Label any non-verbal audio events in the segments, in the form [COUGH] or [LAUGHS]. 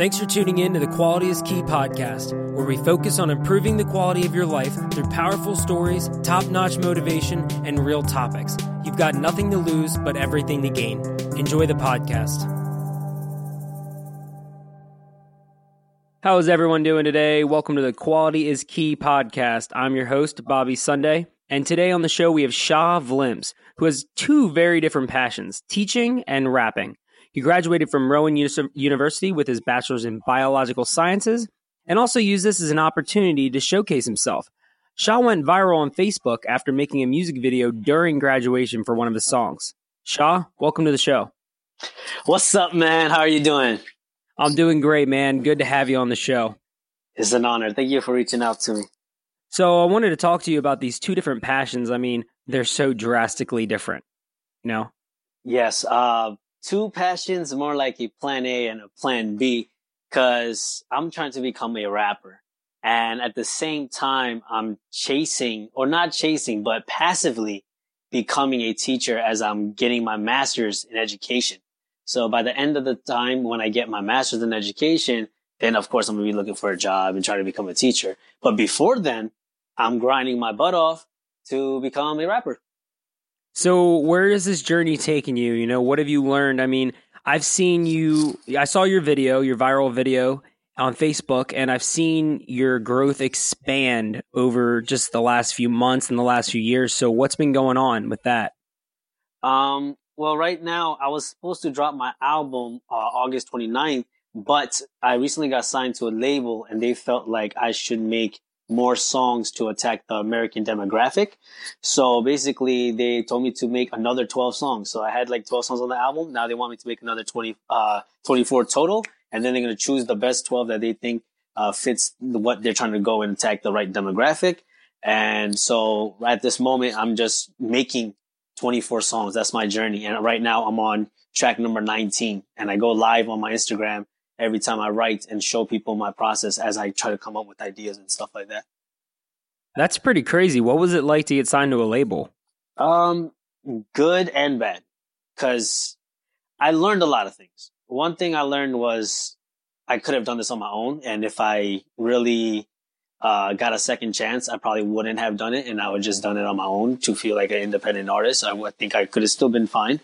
Thanks for tuning in to the Quality is Key podcast, where we focus on improving the quality of your life through powerful stories, top notch motivation, and real topics. You've got nothing to lose, but everything to gain. Enjoy the podcast. How is everyone doing today? Welcome to the Quality is Key podcast. I'm your host, Bobby Sunday. And today on the show, we have Sha Vlimpse, who has two very different passions teaching and rapping. He graduated from Rowan University with his bachelor's in biological sciences and also used this as an opportunity to showcase himself. Sha went viral on Facebook after making a music video during graduation for one of his songs. Sha, welcome to the show. What's up, man? How are you doing? I'm doing great, man. Good to have you on the show. It's an honor. Thank you for reaching out to me. So, I wanted to talk to you about these two different passions. I mean, they're so drastically different, you know? Yes. Uh, two passions, more like a plan A and a plan B, because I'm trying to become a rapper. And at the same time, I'm chasing, or not chasing, but passively becoming a teacher as I'm getting my master's in education. So by the end of the time, when I get my master's in education, then of course I'm going to be looking for a job and try to become a teacher. But before then, I'm grinding my butt off to become a rapper. So, where is this journey taking you? You know, what have you learned? I mean, I've seen you, I saw your video, your viral video on Facebook, and I've seen your growth expand over just the last few months and the last few years. So, what's been going on with that? Um, well, right now, I was supposed to drop my album uh, August 29th, but I recently got signed to a label and they felt like I should make more songs to attack the American demographic. So basically they told me to make another 12 songs. So I had like 12 songs on the album. Now they want me to make another 20, uh, 24 total. And then they're going to choose the best 12 that they think, uh, fits what they're trying to go and attack the right demographic. And so at this moment, I'm just making 24 songs. That's my journey. And right now I'm on track number 19 and I go live on my Instagram every time I write and show people my process as I try to come up with ideas and stuff like that. That's pretty crazy. What was it like to get signed to a label? Um, good and bad, because I learned a lot of things. One thing I learned was I could have done this on my own, and if I really uh, got a second chance, I probably wouldn't have done it, and I would just done it on my own to feel like an independent artist. I would think I could have still been fine.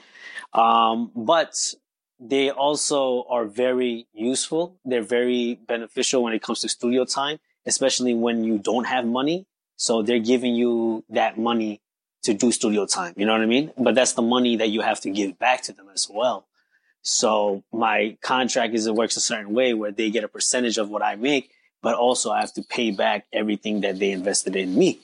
Um, but they also are very useful. They're very beneficial when it comes to studio time, especially when you don't have money. So they're giving you that money to do studio time. You know what I mean? But that's the money that you have to give back to them as well. So my contract is it works a certain way where they get a percentage of what I make, but also I have to pay back everything that they invested in me.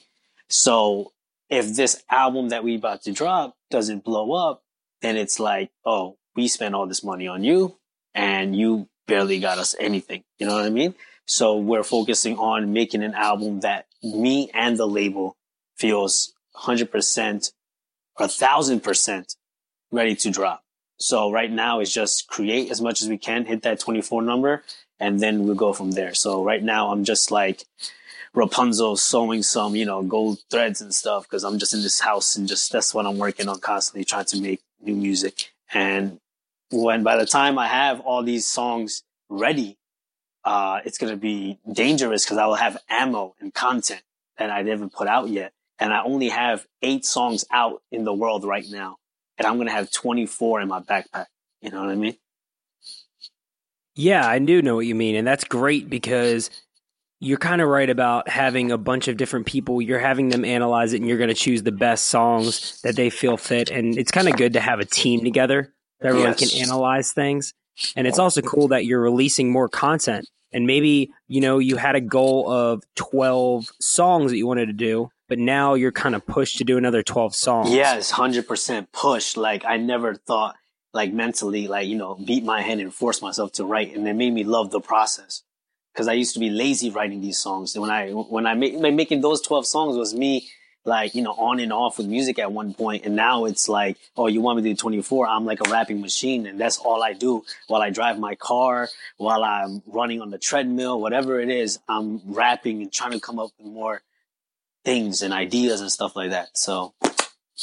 So if this album that we about to drop doesn't blow up, then it's like, oh, we spent all this money on you and you barely got us anything. You know what I mean? So we're focusing on making an album that me and the label feels 100% or 1000% ready to drop. So right now it's just create as much as we can, hit that 24 number, and then we'll go from there. So right now I'm just like Rapunzel sewing some, you know, gold threads and stuff because I'm just in this house and just that's what I'm working on constantly trying to make new music. And when by the time I have all these songs ready, uh, it's going to be dangerous because I will have ammo and content that I never put out yet. And I only have eight songs out in the world right now. And I'm going to have 24 in my backpack. You know what I mean? Yeah, I do know what you mean. And that's great because you're kind of right about having a bunch of different people. You're having them analyze it and you're going to choose the best songs that they feel fit. And it's kind of good to have a team together everyone yes. can analyze things. And it's also cool that you're releasing more content. And maybe, you know, you had a goal of 12 songs that you wanted to do, but now you're kind of pushed to do another 12 songs. Yes, 100% push. Like, I never thought, like, mentally, like, you know, beat my head and force myself to write. And it made me love the process. Cause I used to be lazy writing these songs. And when I, when I made, making those 12 songs was me like, you know, on and off with music at one point. And now it's like, oh, you want me to do 24? I'm like a rapping machine. And that's all I do while I drive my car, while I'm running on the treadmill, whatever it is, I'm rapping and trying to come up with more things and ideas and stuff like that. So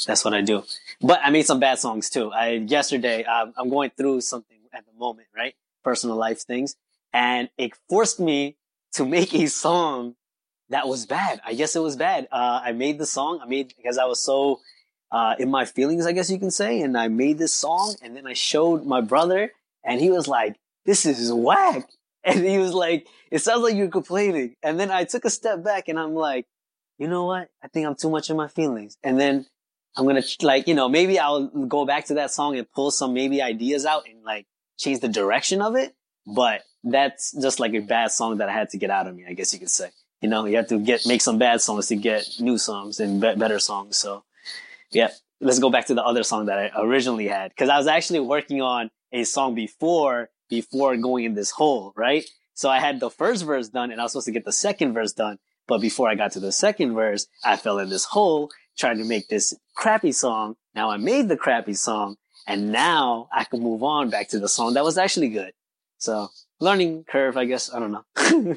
that's what I do. But I made some bad songs too. I, yesterday, um, I'm going through something at the moment, right? Personal life things. and it forced me to make a song that was bad. I guess it was bad. Uh, I made the song. I made because I was so uh, in my feelings, I guess you can say, and I made this song, and then I showed my brother, and he was like, "This is whack," [LAUGHS] and he was like, "It sounds like you're complaining." And then I took a step back, and I'm like, "You know what? I think I'm too much in my feelings." And then I'm gonna like, you know, maybe I'll go back to that song and pull some maybe ideas out and like change the direction of it. But that's just like a bad song that I had to get out of me, I guess you could say. You know, you have to get, make some bad songs to get new songs and be- better songs. So yeah, let's go back to the other song that I originally had. Cause I was actually working on a song before, before going in this hole, right? So I had the first verse done and I was supposed to get the second verse done. But before I got to the second verse, I fell in this hole trying to make this crappy song. Now I made the crappy song and now I can move on back to the song that was actually good. So learning curve, I guess. I don't know. [LAUGHS]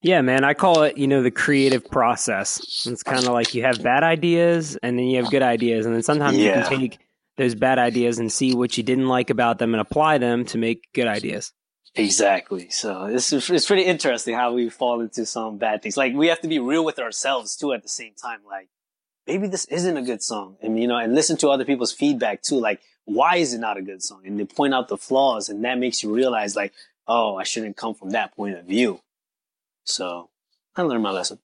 yeah, man. I call it, you know, the creative process. It's kind of like you have bad ideas and then you have good ideas. And then sometimes yeah. you can take those bad ideas and see what you didn't like about them and apply them to make good ideas. Exactly. So it's it's pretty interesting how we fall into some bad things. Like we have to be real with ourselves too at the same time. Like maybe this isn't a good song. And, you know, and listen to other people's feedback too. Like, why is it not a good song? And they point out the flaws and that makes you realize like, oh, I shouldn't come from that point of view. So I learned my lesson.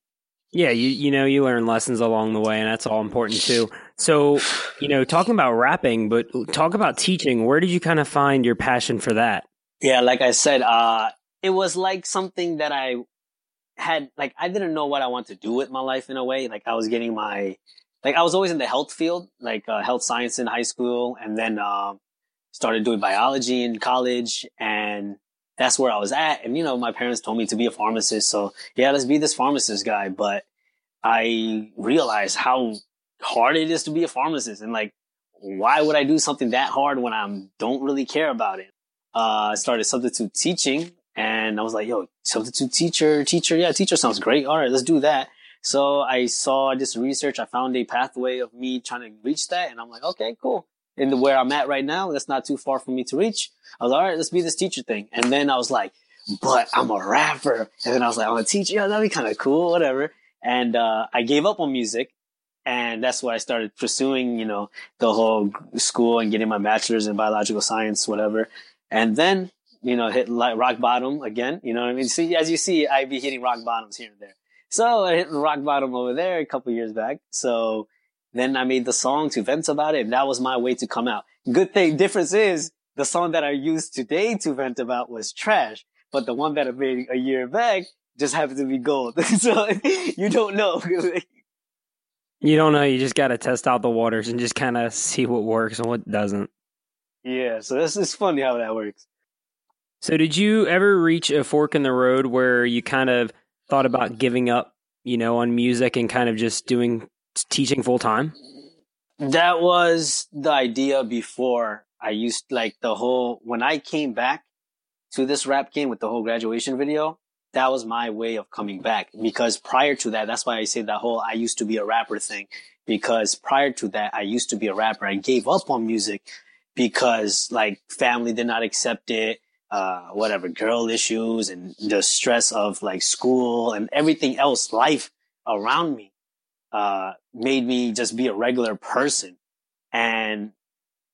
Yeah, you you know you learn lessons along the way, and that's all important too. So, you know, talking about rapping, but talk about teaching. Where did you kind of find your passion for that? Yeah, like I said, uh, it was like something that I had like I didn't know what I wanted to do with my life in a way. Like I was getting my like I was always in the health field, like uh, health science in high school, and then uh, started doing biology in college, and that's where I was at. And you know, my parents told me to be a pharmacist, so yeah, let's be this pharmacist guy. But I realized how hard it is to be a pharmacist, and like, why would I do something that hard when I don't really care about it? Uh, I started substitute teaching and I was like, yo, substitute teacher, teacher. Yeah, teacher sounds great. All right, let's do that. So I saw this research. I found a pathway of me trying to reach that. And I'm like, okay, cool. In the where I'm at right now, that's not too far for me to reach. I was like, all right, let's be this teacher thing. And then I was like, but I'm a rapper. And then I was like, I'm a teacher. Yeah, that'd be kind of cool, whatever. And, uh, I gave up on music. And that's why I started pursuing, you know, the whole school and getting my bachelor's in biological science, whatever. And then you know, hit like rock bottom again. You know what I mean? See, as you see, I'd be hitting rock bottoms here and there. So I hit rock bottom over there a couple years back. So then I made the song to vent about it. And that was my way to come out. Good thing, difference is the song that I used today to vent about was trash, but the one that I made a year back just happened to be gold. [LAUGHS] so you don't know. [LAUGHS] you don't know. You just got to test out the waters and just kind of see what works and what doesn't. Yeah. So this is funny how that works. So, did you ever reach a fork in the road where you kind of thought about giving up, you know, on music and kind of just doing teaching full time? That was the idea before I used like the whole when I came back to this rap game with the whole graduation video. That was my way of coming back because prior to that, that's why I say that whole I used to be a rapper thing because prior to that, I used to be a rapper. I gave up on music because like family did not accept it uh, whatever girl issues and the stress of like school and everything else, life around me, uh, made me just be a regular person. And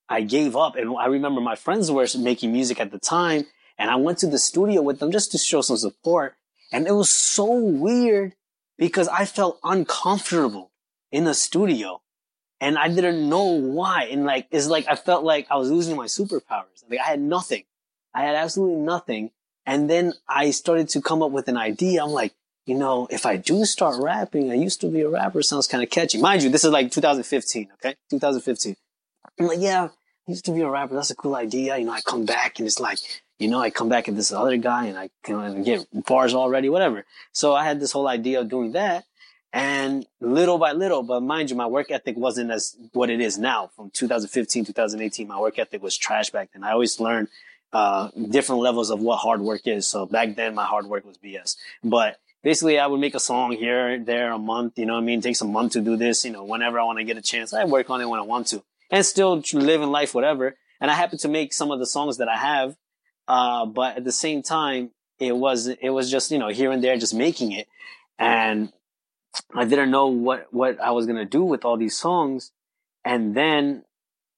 I gave up. And I remember my friends were making music at the time and I went to the studio with them just to show some support. And it was so weird because I felt uncomfortable in the studio and I didn't know why. And like, it's like, I felt like I was losing my superpowers. Like I had nothing. I had absolutely nothing. And then I started to come up with an idea. I'm like, you know, if I do start rapping, I used to be a rapper, sounds kind of catchy. Mind you, this is like 2015, okay? 2015. I'm like, yeah, I used to be a rapper. That's a cool idea. You know, I come back and it's like, you know, I come back and this other guy and I can get bars already, whatever. So I had this whole idea of doing that. And little by little, but mind you, my work ethic wasn't as what it is now. From 2015, 2018, my work ethic was trash back then. I always learned uh, different levels of what hard work is. So back then my hard work was BS, but basically I would make a song here, there, a month, you know I mean? It takes a month to do this, you know, whenever I want to get a chance, I work on it when I want to and still living life, whatever. And I happen to make some of the songs that I have, Uh, but at the same time, it was, it was just, you know, here and there, just making it. And I didn't know what, what I was going to do with all these songs. And then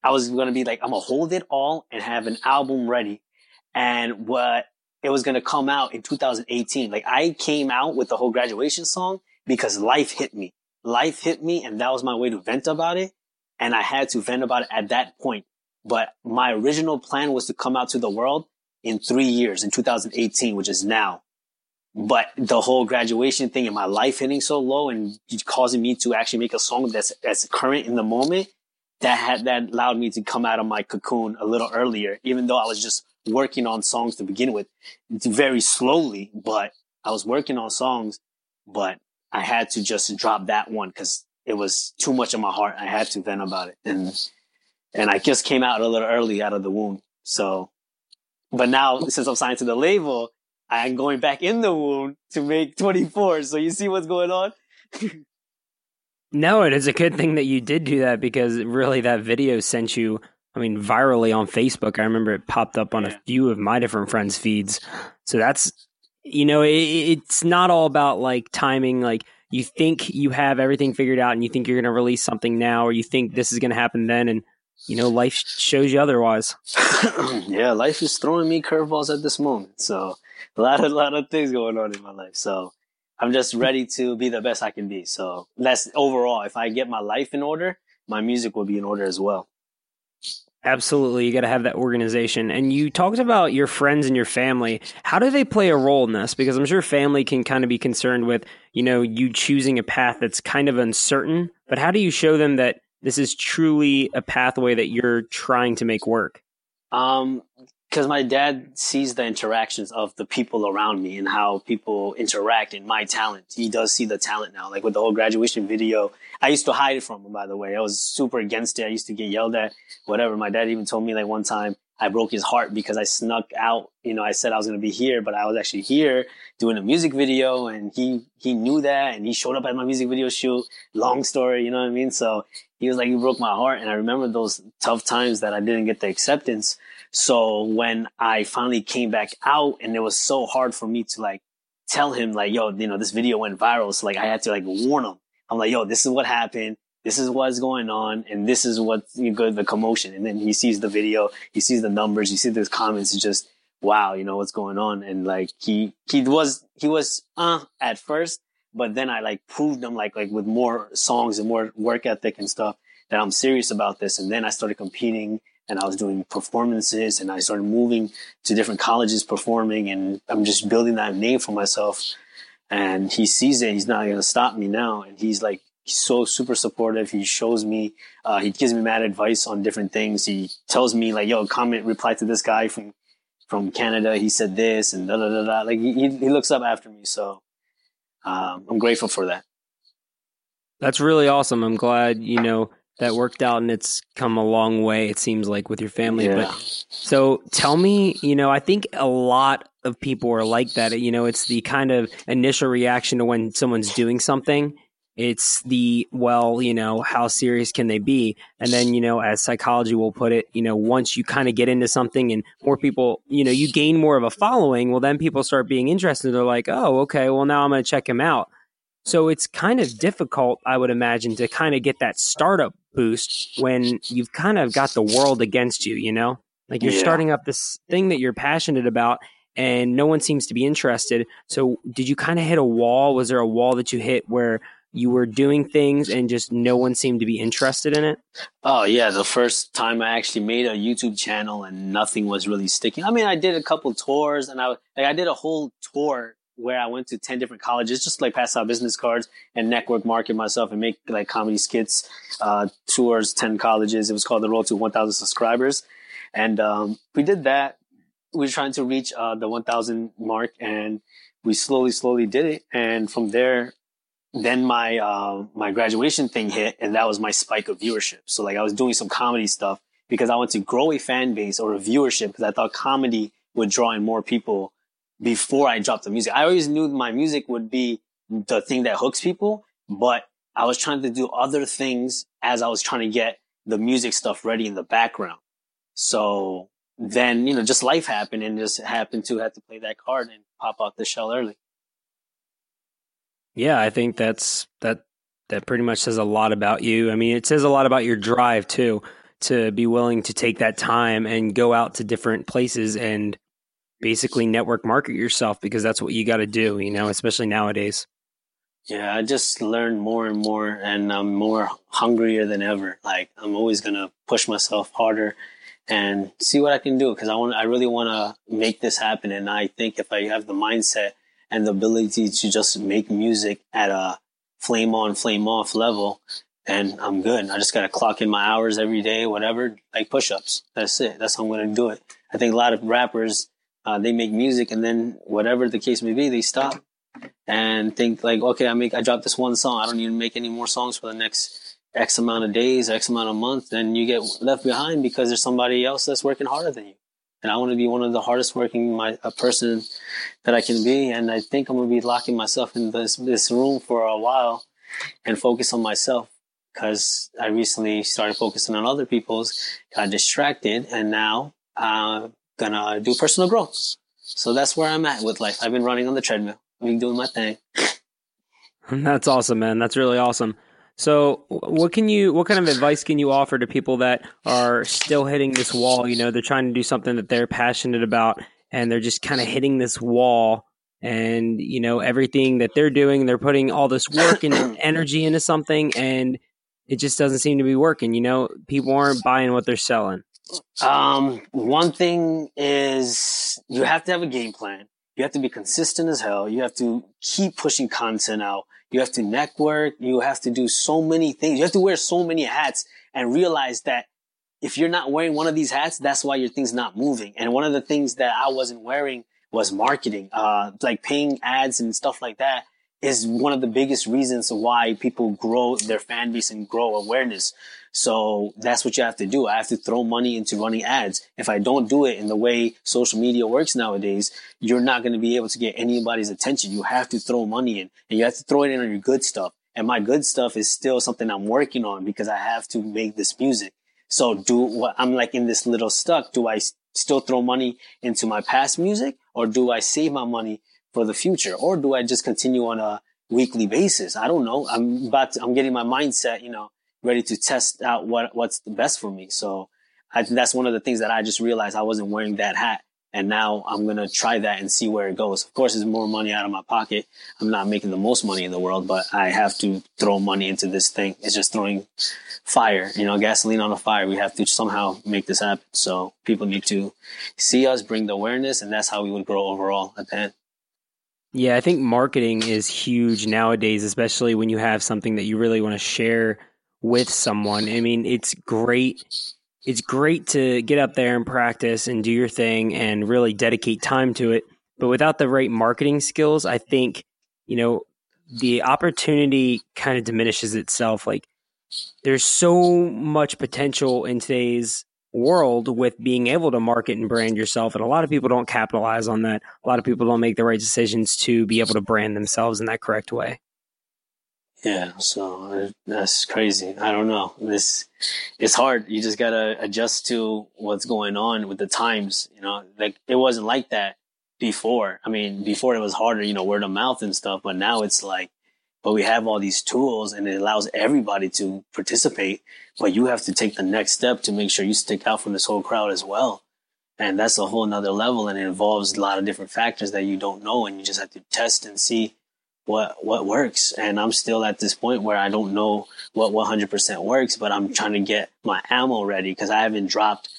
I was going to be like, I'm going to hold it all and have an album ready. And what it was going to come out in 2018. Like I came out with the whole graduation song because life hit me. Life hit me and that was my way to vent about it. And I had to vent about it at that point. But my original plan was to come out to the world in three years in 2018, which is now. But the whole graduation thing and my life hitting so low and causing me to actually make a song that's, that's current in the moment, that had, that allowed me to come out of my cocoon a little earlier, even though I was just working on songs to begin with very slowly, but I was working on songs, but I had to just drop that one because it was too much in my heart. I had to vent about it. And, and I just came out a little early out of the womb. So, but now since I'm signed to the label, I'm going back in the womb to make 24. So you see what's going on? [LAUGHS] no, it is a good thing that you did do that because really that video sent you I mean, virally on Facebook. I remember it popped up on yeah. a few of my different friends' feeds. So that's, you know, it, it's not all about like timing. Like you think you have everything figured out and you think you're going to release something now or you think this is going to happen then. And, you know, life shows you otherwise. [COUGHS] yeah, life is throwing me curveballs at this moment. So a lot of, a lot of things going on in my life. So I'm just ready to be the best I can be. So that's overall, if I get my life in order, my music will be in order as well. Absolutely. You got to have that organization. And you talked about your friends and your family. How do they play a role in this? Because I'm sure family can kind of be concerned with, you know, you choosing a path that's kind of uncertain. But how do you show them that this is truly a pathway that you're trying to make work? Um, because my dad sees the interactions of the people around me and how people interact in my talent. He does see the talent now. Like with the whole graduation video, I used to hide it from him, by the way. I was super against it. I used to get yelled at, whatever. My dad even told me like one time I broke his heart because I snuck out. You know, I said I was going to be here, but I was actually here doing a music video and he, he knew that and he showed up at my music video shoot. Long story, you know what I mean? So he was like, you broke my heart. And I remember those tough times that I didn't get the acceptance. So when I finally came back out and it was so hard for me to like tell him like, yo, you know, this video went viral. So like I had to like warn him. I'm like, yo, this is what happened. This is what's going on. And this is what you good, the commotion. And then he sees the video, he sees the numbers, he sees the comments. It's just, wow, you know, what's going on. And like he, he was, he was, uh, at first, but then I like proved him like, like with more songs and more work ethic and stuff that I'm serious about this. And then I started competing and I was doing performances and I started moving to different colleges performing and I'm just building that name for myself. And he sees it. He's not going to stop me now. And he's like, he's so super supportive. He shows me, uh, he gives me mad advice on different things. He tells me like, yo, comment, reply to this guy from, from Canada. He said this and da da da da. Like he, he looks up after me. So, um, I'm grateful for that. That's really awesome. I'm glad, you know, that worked out and it's come a long way it seems like with your family yeah. but so tell me you know i think a lot of people are like that. You know it's the kind of initial reaction to when someone's doing something. It's the well you know how serious can they be? And then you know as psychology will put it you know once you kind of get into something and more people you know you gain more of a following well then people start being interested. They're like oh okay well now i'm going to check him out. So it's kind of difficult, I would imagine, to kind of get that startup boost when you've kind of got the world against you, you know? Like you're yeah. starting up this thing that you're passionate about and no one seems to be interested. So did you kind of hit a wall? Was there a wall that you hit where you were doing things and just no one seemed to be interested in it? Oh yeah, the first time I actually made a YouTube channel and nothing was really sticking. I mean, I did a couple tours and I like I did a whole tour where I went to 10 different colleges, just like pass out business cards and network market myself and make like comedy skits, uh, tours, 10 colleges. It was called the Road to 1000 subscribers. And, um, we did that. We were trying to reach, uh, the 1000 mark and we slowly, slowly did it. And from there, then my, uh, my graduation thing hit and that was my spike of viewership. So like I was doing some comedy stuff because I wanted to grow a fan base or a viewership because I thought comedy would draw in more people before I dropped the music. I always knew my music would be the thing that hooks people, but I was trying to do other things as I was trying to get the music stuff ready in the background. So then you know just life happened and just happened to have to play that card and pop out the shell early. Yeah, I think that's that that pretty much says a lot about you. I mean, it says a lot about your drive too to be willing to take that time and go out to different places and basically network market yourself because that's what you got to do, you know, especially nowadays. Yeah, I just learned more and more and I'm more hungrier than ever. Like I'm always going to push myself harder and see what I can do because I want I really want to make this happen and I think if I have the mindset and the ability to just make music at a flame on flame off level and I'm good. I just got to clock in my hours every day, whatever, like push-ups. That's it. That's how I'm going to do it. I think a lot of rappers uh, they make music and then whatever the case may be, they stop and think like, okay, I make I drop this one song. I don't need to make any more songs for the next X amount of days, X amount of months, then you get left behind because there's somebody else that's working harder than you. And I want to be one of the hardest working my a person that I can be. And I think I'm gonna be locking myself in this this room for a while and focus on myself because I recently started focusing on other people's, got distracted, and now I'm gonna do personal growth. So that's where I'm at with life. I've been running on the treadmill. I've been doing my thing. [LAUGHS] That's awesome, man. That's really awesome. So, what can you, what kind of advice can you offer to people that are still hitting this wall? You know, they're trying to do something that they're passionate about, and they're just kind of hitting this wall. And you know, everything that they're doing, they're putting all this work and [COUGHS] energy into something, and it just doesn't seem to be working. You know, people aren't buying what they're selling. Um, one thing is you have to have a game plan. You have to be consistent as hell. You have to keep pushing content out. You have to network. You have to do so many things. You have to wear so many hats and realize that if you're not wearing one of these hats, that's why your thing's not moving. And one of the things that I wasn't wearing was marketing, uh, like paying ads and stuff like that is one of the biggest reasons why people grow their fan base and grow awareness. So that's what you have to do. I have to throw money into running ads. If I don't do it in the way social media works nowadays, you're not going to be able to get anybody's attention. You have to throw money in and you have to throw it in on your good stuff. And my good stuff is still something I'm working on because I have to make this music. So do what I'm like in this little stuck. Do I still throw money into my past music or do I save my money for the future? Or do I just continue on a weekly basis? I don't know. I'm about to, I'm getting my mindset, you know, ready to test out what, what's the best for me. So I that's one of the things that I just realized I wasn't wearing that hat. And now I'm going to try that and see where it goes. Of course, it's more money out of my pocket. I'm not making the most money in the world, but I have to throw money into this thing. It's just throwing fire, you know, gasoline on a fire. We have to somehow make this happen. So people need to see us, bring the awareness, and that's how we would grow overall at the end. Yeah, I think marketing is huge nowadays, especially when you have something that you really want to share with someone. I mean, it's great. It's great to get up there and practice and do your thing and really dedicate time to it. But without the right marketing skills, I think, you know, the opportunity kind of diminishes itself. Like, there's so much potential in today's world with being able to market and brand yourself. And a lot of people don't capitalize on that. A lot of people don't make the right decisions to be able to brand themselves in that correct way. Yeah, so uh, that's crazy. I don't know. This it's hard. You just gotta adjust to what's going on with the times. You know, like it wasn't like that before. I mean, before it was harder, you know, word of mouth and stuff. But now it's like but we have all these tools and it allows everybody to participate. But you have to take the next step to make sure you stick out from this whole crowd as well. And that's a whole nother level and it involves a lot of different factors that you don't know and you just have to test and see what what works. And I'm still at this point where I don't know what 100% works, but I'm trying to get my ammo ready because I haven't dropped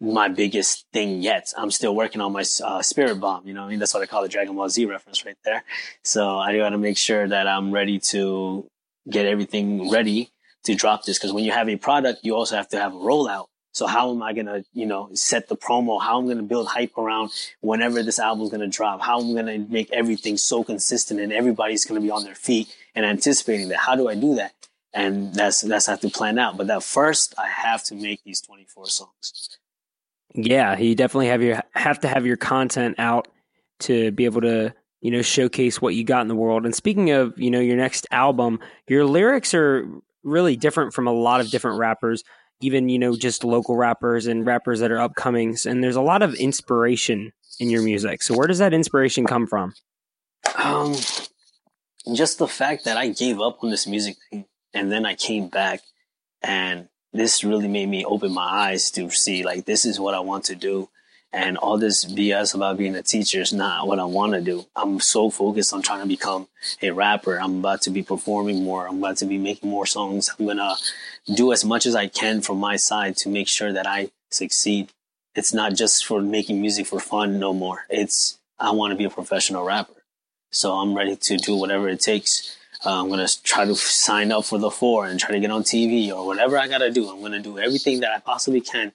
my biggest thing yet. I'm still working on my uh, spirit bomb. You know, I mean, that's what I call the Dragon Ball Z reference right there. So I got to make sure that I'm ready to get everything ready to drop this. Because when you have a product, you also have to have a rollout. So how am I gonna, you know, set the promo? How I'm gonna build hype around whenever this album's gonna drop? How am I'm gonna make everything so consistent and everybody's gonna be on their feet and anticipating that? How do I do that? And that's that's I have to plan out. But that first, I have to make these 24 songs. Yeah, you definitely have your have to have your content out to be able to you know showcase what you got in the world. And speaking of you know your next album, your lyrics are really different from a lot of different rappers. even you know just local rappers and rappers that are upcomings and there's a lot of inspiration in your music so where does that inspiration come from um just the fact that i gave up on this music thing and then i came back and this really made me open my eyes to see like this is what i want to do and all this BS about being a teacher is not what I want to do. I'm so focused on trying to become a rapper. I'm about to be performing more. I'm about to be making more songs. I'm going to do as much as I can from my side to make sure that I succeed. It's not just for making music for fun no more. It's, I want to be a professional rapper. So I'm ready to do whatever it takes. Uh, I'm going to try to sign up for the four and try to get on TV or whatever I got to do. I'm going to do everything that I possibly can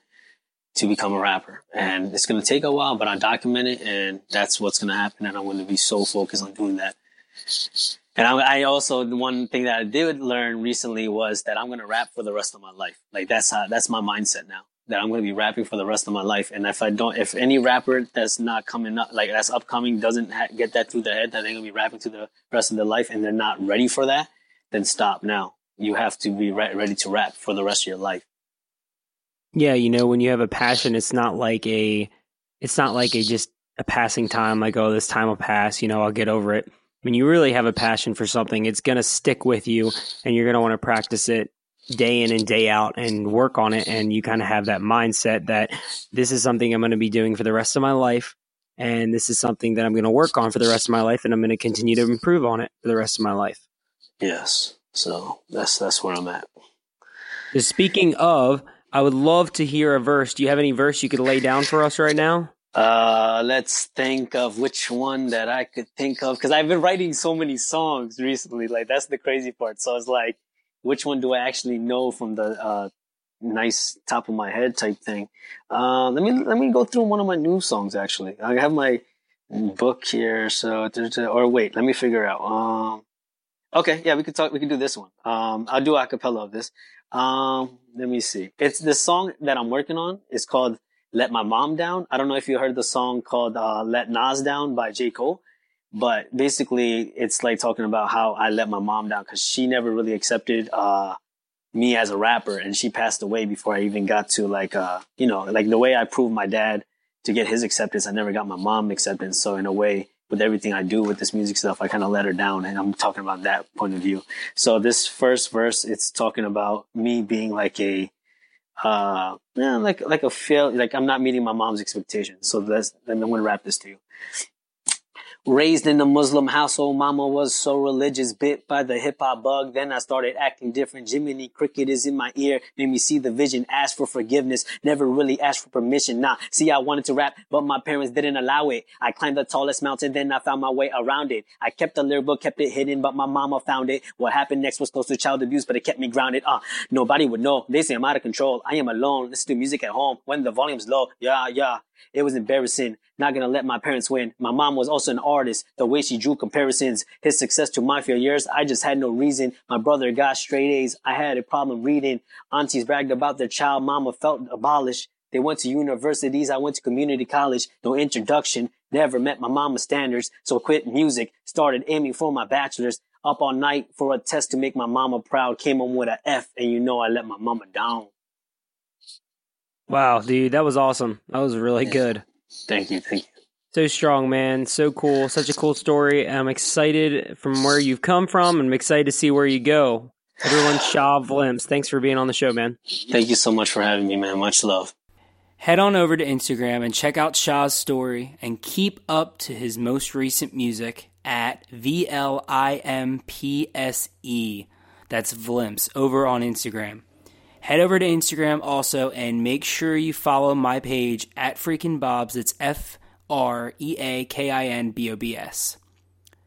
to become a rapper. And it's going to take a while, but I document it and that's what's going to happen. And I'm going to be so focused on doing that. And I, I also, one thing that I did learn recently was that I'm going to rap for the rest of my life. Like that's how, that's my mindset now that I'm going to be rapping for the rest of my life. And if I don't, if any rapper that's not coming up, like that's upcoming doesn't ha- get that through their head that they're going to be rapping to the rest of their life and they're not ready for that, then stop now. You have to be re- ready to rap for the rest of your life. Yeah, you know, when you have a passion, it's not like a, it's not like a just a passing time. Like, oh, this time will pass. You know, I'll get over it. When you really have a passion for something, it's gonna stick with you, and you're gonna want to practice it day in and day out and work on it. And you kind of have that mindset that this is something I'm going to be doing for the rest of my life. And this is something that I'm going to work on for the rest of my life. And I'm going to continue to improve on it for the rest of my life. Yes. So that's, that's where I'm at. So speaking of, I would love to hear a verse. Do you have any verse you could lay down for us right now? Uh, let's think of which one that I could think of because I've been writing so many songs recently. Like that's the crazy part. So it's like, which one do I actually know from the uh, nice top of my head type thing? Uh, let me let me go through one of my new songs. Actually, I have my book here. So or wait, let me figure out. Um, okay, yeah, we could talk. We can do this one. Um, I'll do a cappella of this. Um, let me see. It's the song that I'm working on. It's called "Let My Mom Down." I don't know if you heard the song called uh, "Let Nas Down" by J Cole, but basically it's like talking about how I let my mom down because she never really accepted uh, me as a rapper, and she passed away before I even got to like uh, you know like the way I proved my dad to get his acceptance. I never got my mom acceptance. So in a way, with everything I do with this music stuff, I kind of let her down. And I'm talking about that point of view. So this first verse, it's talking about me being like a, uh, yeah, like, like a fail, like I'm not meeting my mom's expectations. So that's, I'm going to wrap this to you. Raised in a Muslim household, mama was so religious, bit by the hip hop bug. Then I started acting different. Jiminy Cricket is in my ear, made me see the vision, ask for forgiveness, never really asked for permission. Nah, see, I wanted to rap, but my parents didn't allow it. I climbed the tallest mountain, then I found my way around it. I kept the lyric book, kept it hidden, but my mama found it. What happened next was close to child abuse, but it kept me grounded. Uh, nobody would know. They say I'm out of control. I am alone. Listen to music at home when the volume's low. Yeah, yeah. It was embarrassing. Not gonna let my parents win. My mom was also an artist. The way she drew comparisons, his success to my failures, I just had no reason. My brother got straight A's. I had a problem reading. Aunties bragged about their child. Mama felt abolished. They went to universities. I went to community college. No introduction. Never met my mama's standards. So I quit music. Started aiming for my bachelor's. Up all night for a test to make my mama proud. Came home with a F and you know I let my mama down. Wow, dude, that was awesome. That was really good. Thank you. Thank you. So strong, man. So cool. Such a cool story. I'm excited from where you've come from. And I'm excited to see where you go. Everyone, Sha Vlimpse, thanks for being on the show, man. Thank you so much for having me, man. Much love. Head on over to Instagram and check out Sha's story and keep up to his most recent music at V L I M P S E. That's Vlimpse over on Instagram. Head over to Instagram also and make sure you follow my page at Freakin' Bobs. It's F R E A K I N B O B S.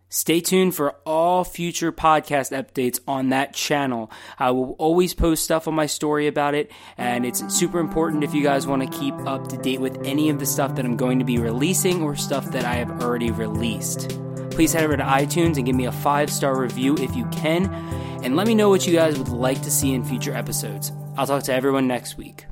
Stay tuned for all future podcast updates on that channel. I will always post stuff on my story about it, and it's super important if you guys want to keep up to date with any of the stuff that I'm going to be releasing or stuff that I have already released. Please head over to iTunes and give me a five star review if you can, and let me know what you guys would like to see in future episodes. I'll talk to everyone next week.